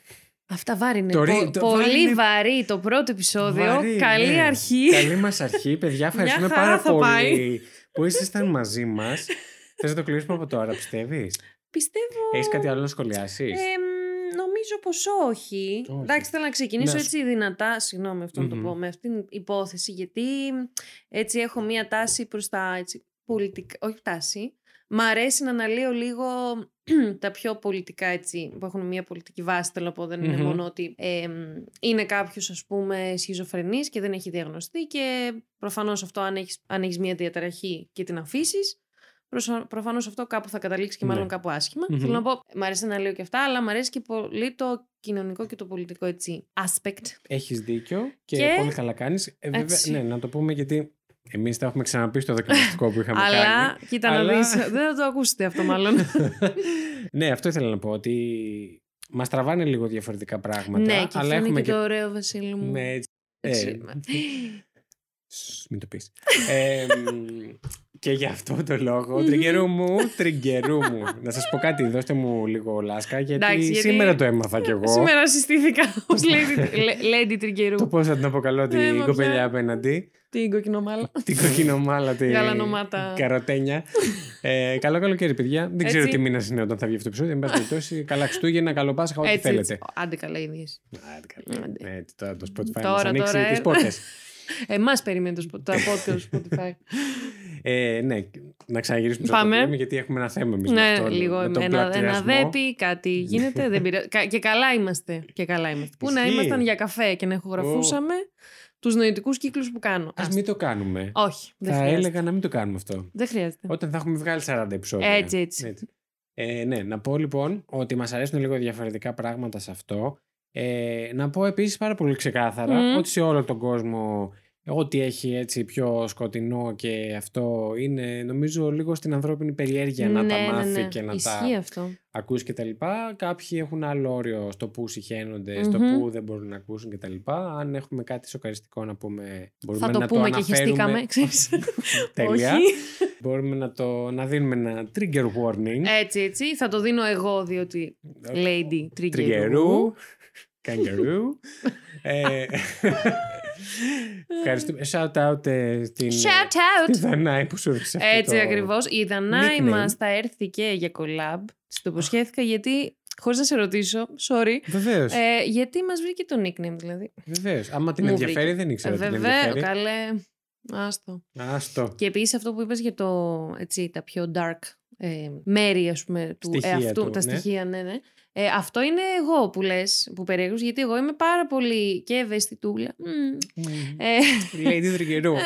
Αυτά βάρη είναι. Το ρί- Πο- το πολύ βάρη είναι- βαρύ το πρώτο επεισόδιο. Βαρύ, Καλή ναι. αρχή. Καλή μας αρχή. Παιδιά, *laughs* ευχαριστούμε χαρά πάρα θα πολύ πάει. που ήσασταν μαζί μας. *laughs* Θες να το κλείσουμε από τώρα, πιστεύεις; Πιστεύω. Έχεις κάτι άλλο να σχολιάσεις; Ε, μ, νομίζω πως όχι. Όχι. Εντάξει, θέλω να ξεκινήσω Να σου- έτσι δυνατά, συγγνώμη αυτό να το Μμμ. πω, με αυτήν την υπόθεση, γιατί έτσι έχω μία τάση προς τα έτσι, πολιτικά, όχι τάση, μ' αρέσει να αναλύω λίγο *clears throat* τα πιο πολιτικά έτσι, που έχουν μία πολιτική βάση, θέλω να πω, δεν είναι Μμμ. μόνο ότι ε, μ, είναι κάποιος ας πούμε σχιζοφρενής και δεν έχει διαγνωστεί και προφανώς αυτό αν έχεις, αν έχεις μία διαταραχή και την αφήσεις. Προφανώς αυτό κάπου θα καταλήξει και μάλλον Ναι. κάπου άσχημα. Μμμ. Θέλω να πω, μ' αρέσει να λέω και αυτά, αλλά μ' αρέσει και πολύ το κοινωνικό και το πολιτικό έτσι aspect. Έχεις δίκιο και, Και- πολύ καλά κάνεις. Ε, βέβαια, Έτσι. ναι, να το πούμε γιατί εμείς τα έχουμε ξαναπεί στο δοκιμαστικό που είχαμε αλλά, κάνει. κοίτα Αλλά- να δεις, δεν θα το ακούσετε αυτό μάλλον. *laughs* ναι, αυτό ήθελα να πω ότι μας τραβάνε λίγο διαφορετικά πράγματα. ναι, και αλλά αυτό είναι έχουμε και το ωραίο, Βασίλη μου. Ναι, έτσι. Έτσι. Ε, Σ, Μην το πεις. *laughs* Ε, μ, και γι' αυτό το λόγο, Μμμ. τριγκερού μου, τριγκερού μου. Να σας πω κάτι, δώστε μου λίγο λάσκα, γιατί, Εντάξει, γιατί- σήμερα το έμαθα κι εγώ. Σήμερα συστήθηκα ως Lady, Lady Τριγκερού. Το πώς θα την αποκαλώ Ε, την μα κοπελιά πια. απέναντι. Την κοκκινομάλα. την κοκκινομάλα, την Γαλανομάτα. καροτένια. ε, καλό καλοκαίρι, παιδιά. Δεν ξέρω Έτσι. τι μήνας είναι όταν θα βγει αυτό το επεισόδιο. Εν πάση περιπτώσει, καλά Χριστούγεννα, καλό Πάσχα, ό,τι Έτσι, θέλετε. έτσι. Άντε καλά ίδιες. Άντε, καλά. Άντε. Ναι, έτσι, τώρα το Spotify Τώρα, μας ανοίξει τώρα, τις ε. πόρτες. *laughs* Εμάς περιμένει το σπο- τα podcast του Spotify. *laughs* Ε, ναι, να ξαναγυρίσουμε στο Πάμε. Spotify, γιατί έχουμε ένα θέμα εμείς με ναι, αυτό, λίγο με τον ένα, ένα πλατιασμό. δέπι, κάτι γίνεται. δεν πειράζει. Κα- και καλά είμαστε. Και καλά είμαστε. Πού να Ισχύει. ήμασταν για καφέ και να ηχογραφούσαμε τους νοητικούς κύκλους που κάνω. Ας Άστα. μην το κάνουμε. Όχι, δεν θα χρειάζεται. έλεγα να μην το κάνουμε αυτό. Δεν χρειάζεται. Όταν θα έχουμε βγάλει 40 επεισόδια. Έτσι, έτσι. Ε, ναι, να πω λοιπόν ότι μας αρέσουν λίγο διαφορετικά πράγματα σε αυτό. Ε, να πω επίσης πάρα πολύ ξεκάθαρα Μμμ. ότι σε όλο τον κόσμο ό,τι έχει έτσι πιο σκοτεινό και αυτό είναι νομίζω λίγο στην ανθρώπινη περιέργεια να τα Ναι, ναι, μάθει ναι. και να Ισχύει τα αυτό. ακούσει και τα λοιπά. Κάποιοι έχουν άλλο όριο στο που συχαίνονται, στο Μμμ. που δεν μπορούν να ακούσουν και τα λοιπά. Αν έχουμε κάτι σοκαριστικό να πούμε, μπορούμε Θα το να πούμε το και αναφέρουμε. χεστήκαμε, ξέρεις. *laughs* Τέλεια. Όχι. Μπορούμε να, το, να δίνουμε ένα trigger warning. Έτσι, έτσι. Θα το δίνω εγώ, διότι Lady Triggeroo. Τριγκερού. Καγκερού. Ε, *laughs* *laughs* Ευχαριστούμε. Shout out ε, στην, Shout στη out! Δανάη που σου ήρθε αυτό Έτσι το... ακριβώς. Η Δανάη nickname. μας θα έρθει και για collab. Της το υποσχέθηκα γιατί χωρίς να σε ρωτήσω, sorry. Βεβαίως. Ε, γιατί μας βρήκε το nickname, δηλαδή. Βεβαίως. Άμα την Μου ενδιαφέρει, βρήκε. δεν ήξερα. ότι την Βέβαια, ενδιαφέρει. καλέ. Άστο. Άστο. Και επίσης αυτό που είπες για το, έτσι, τα πιο dark ε, μέρη, ας πούμε, του Στοιχεία εαυτού. του, τα ναι. στοιχεία, ναι, ναι. Ε, αυτό είναι εγώ που λες, που περιέγραψες, γιατί εγώ είμαι πάρα πολύ και ευαισθητούλα. Μμμ. Ε, Lady Τρικερού. ε,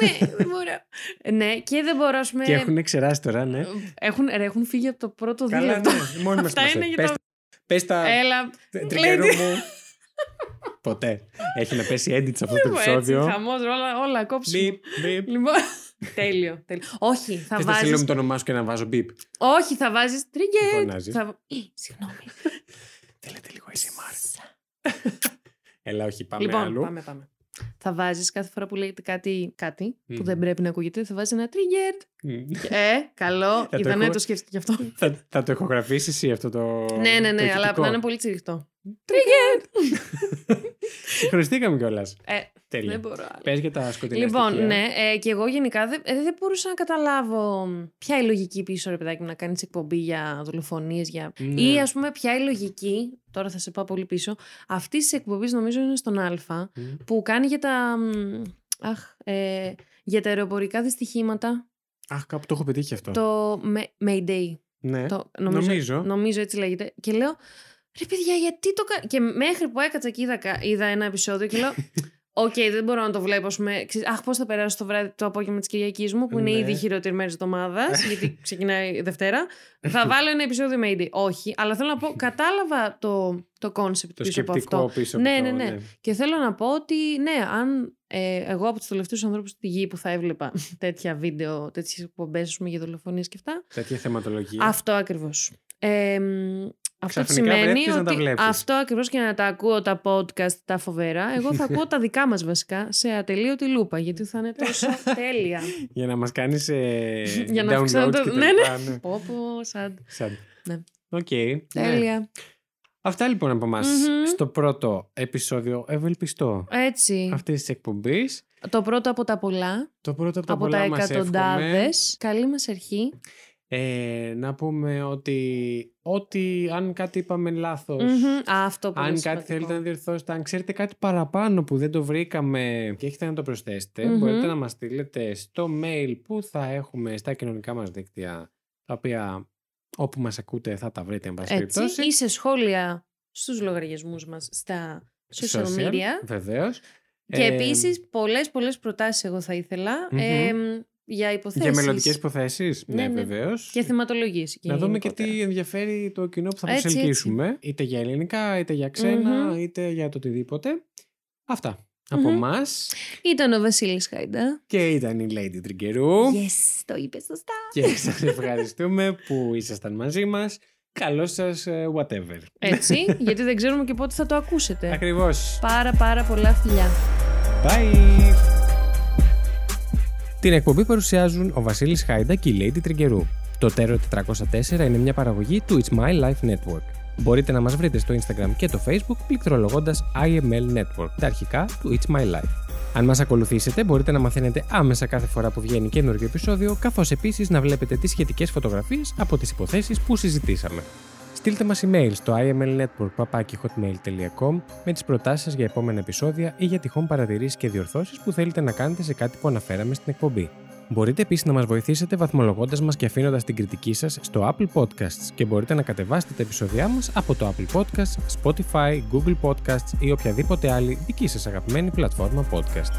ναι, δεν μπορώ. ναι, και δεν μπορώ, ας πούμε... Και έχουν ξεράσει τώρα, ναι. Έχουν, ρε, έχουν φύγει από το πρώτο Καλά, δίλεπτο. ναι. Μόνοι μας Αυτά είμαστε. είναι για Πες τα- τα- Πες τα Έλα, τρικερού μου. Ποτέ. Έχει να πέσει edit σε αυτό το έτσι, επεισόδιο. χαμός, όλα, όλα κόψουμε. Μπιπ, μπιπ. Λοιπόν, τέλειο, τέλειο. Όχι, θα Θες να στείλω βάζεις... με το όνομά σου και να βάζω μπιπ. Όχι, θα βάζεις trigger. Φωνάζεις. Θα... Ε, Συγγνώμη. *laughs* Θέλετε λίγο ASMR. *laughs* Έλα, όχι, πάμε λοιπόν, αλλού. πάμε, πάμε. Θα βάζεις κάθε φορά που λέγεται κάτι, κάτι που Μμμ. δεν πρέπει να ακούγεται, θα βάζεις ένα trigger. Μμ. Ε, καλό. το Η Δανάη έχω- το σκέφτηκε αυτό. Θα, θα το ηχογραφήσει εσύ αυτό το. ναι, ναι, το ναι, αλλά ηχητικό. να είναι πολύ τσιριχτό. *laughs* Συγχρονιστήκαμε κιόλας. Ε, Τέλεια. δεν μπορώ άλλο. Πες για τα σκοτεινά Λοιπόν, στοιχεία. ναι, ε, και εγώ γενικά δεν, ε, δεν μπορούσα να καταλάβω ποια είναι η λογική πίσω, ρε παιδάκι μου, να κάνεις εκπομπή για δολοφονίες. Για... Ναι. Ή ας πούμε, ποια είναι η λογική. Τώρα θα σε πάω πολύ πίσω. Αυτής της εκπομπής νομίζω είναι στον Α, Μμ. που κάνει για τα. μ, Αχ, ε, για τα αεροπορικά δυστυχήματα. Αχ, κάπου το έχω πετύχει αυτό. Το May- Mayday. Ναι. Το, νομίζω, Νομίζω. νομίζω έτσι λέγεται. Και λέω, ρε παιδιά, γιατί το κάνω. Και μέχρι που έκατσα και είδα, κα- είδα ένα επεισόδιο και λέω, *laughs* Οκ, δεν μπορώ να το βλέπω. Ας πούμε, ξέρεις, αχ, πώς θα περάσω το βράδυ το απόγευμα της Κυριακής μου, που είναι Ναι. ήδη η χειρότερη μέρα της εβδομάδας, *laughs* γιατί ξεκινάει η Δευτέρα. θα βάλω ένα επεισόδιο Mayday. Όχι, αλλά θέλω να πω, κατάλαβα το, το concept Το πίσω από σκεπτικό αυτό. πίσω από Ναι, το, ναι, ναι. Και θέλω να πω ότι, ναι, αν ε, εγώ από τους τελευταίους ανθρώπους στη γη που θα έβλεπα *laughs* τέτοια βίντεο, τέτοιες εκπομπές για δολοφονίες και αυτά, Τέτοια θεματολογία. αυτό ακριβώς. Ε, μ, αυτό Ξαφνικά σημαίνει βρέθηκες να τα ότι βλέπεις. αυτό ακριβώς και να τα ακούω τα podcast τα φοβερά, εγώ θα ακούω τα δικά μας βασικά σε ατελείωτη λούπα, γιατί θα είναι τόσο *laughs* τέλεια. Για να μας κάνεις ε, *laughs* Για να downloads αυξάνω το- και τα ναι, λοιπά, ναι. πω πω, σαν. Σαν. Ναι. Οκ. ναι. Τέλεια. Αυτά λοιπόν από εμά Μμμ. στο πρώτο επεισόδιο ευελπιστώ Έτσι. αυτής της εκπομπής. Το πρώτο από τα πολλά, Το πρώτο από τα από πολλά τα μας εύχομαι. εκατοντάδες. Καλή μας αρχή. Ε, να πούμε ότι ό,τι αν κάτι είπαμε λάθος Μμμ. Α, αυτό πολύ Αν κάτι σημαντικό. θέλετε να διορθώσετε, αν ξέρετε κάτι παραπάνω που δεν το βρήκαμε και έχετε να το προσθέσετε, Μμμ. μπορείτε να μας στείλετε στο mail που θα έχουμε στα κοινωνικά μας δίκτυα, τα οποία όπου μας ακούτε θα τα βρείτε, εν πάση Έτσι, περιπτώσει. ή σε σχόλια στους λογαριασμούς μας στα social, media. Βεβαίως. Και Ε, επίσης πολλές πολλές προτάσεις εγώ θα ήθελα Μμμ. ε, για υποθέσεις. Για μελλοντικές υποθέσεις, ναι, Ναι, ναι. βεβαίως. Και θεματολογίες. Να δούμε και τι ενδιαφέρει το κοινό που θα Έτσι, προσελκύσουμε. Είτε για ελληνικά, είτε για ξένα, Μμμ. είτε για το οτιδήποτε. Αυτά. Από Μμμ. εμά. Ήταν ο Βασίλης Χάιντα. Και ήταν η Lady Τριγκερού. Yes, το είπες σωστά. Και σας ευχαριστούμε που ήσασταν μαζί μας. Καλό σας ε, whatever. Έτσι, *laughs* γιατί δεν ξέρουμε και πότε θα το ακούσετε. Ακριβώς. Πάρα πάρα πολλά φιλιά. Bye. Την εκπομπή παρουσιάζουν ο Βασίλης Χάιντα και η Lady Τριγκερού. Το Terror 404 είναι μια παραγωγή του It's My Life Network. Μπορείτε να μας βρείτε στο Instagram και το Facebook πληκτρολογώντας IML Network, τα αρχικά του It's My Life. Αν μας ακολουθήσετε μπορείτε να μαθαίνετε άμεσα κάθε φορά που βγαίνει καινούργιο επεισόδιο, καθώς επίσης να βλέπετε τις σχετικές φωτογραφίες από τις υποθέσεις που συζητήσαμε. Στείλτε μας email στο imlnetwork.hotmail.com με τις προτάσεις σας για επόμενα επεισόδια ή για τυχόν παρατηρήσεις και διορθώσεις που θέλετε να κάνετε σε κάτι που αναφέραμε στην εκπομπή. Μπορείτε επίσης να μας βοηθήσετε βαθμολογώντας μας και αφήνοντας την κριτική σας στο Apple Podcasts και μπορείτε να κατεβάσετε τα επεισόδια μας από το Apple Podcasts, Spotify, Google Podcasts ή οποιαδήποτε άλλη δική σας αγαπημένη πλατφόρμα podcast.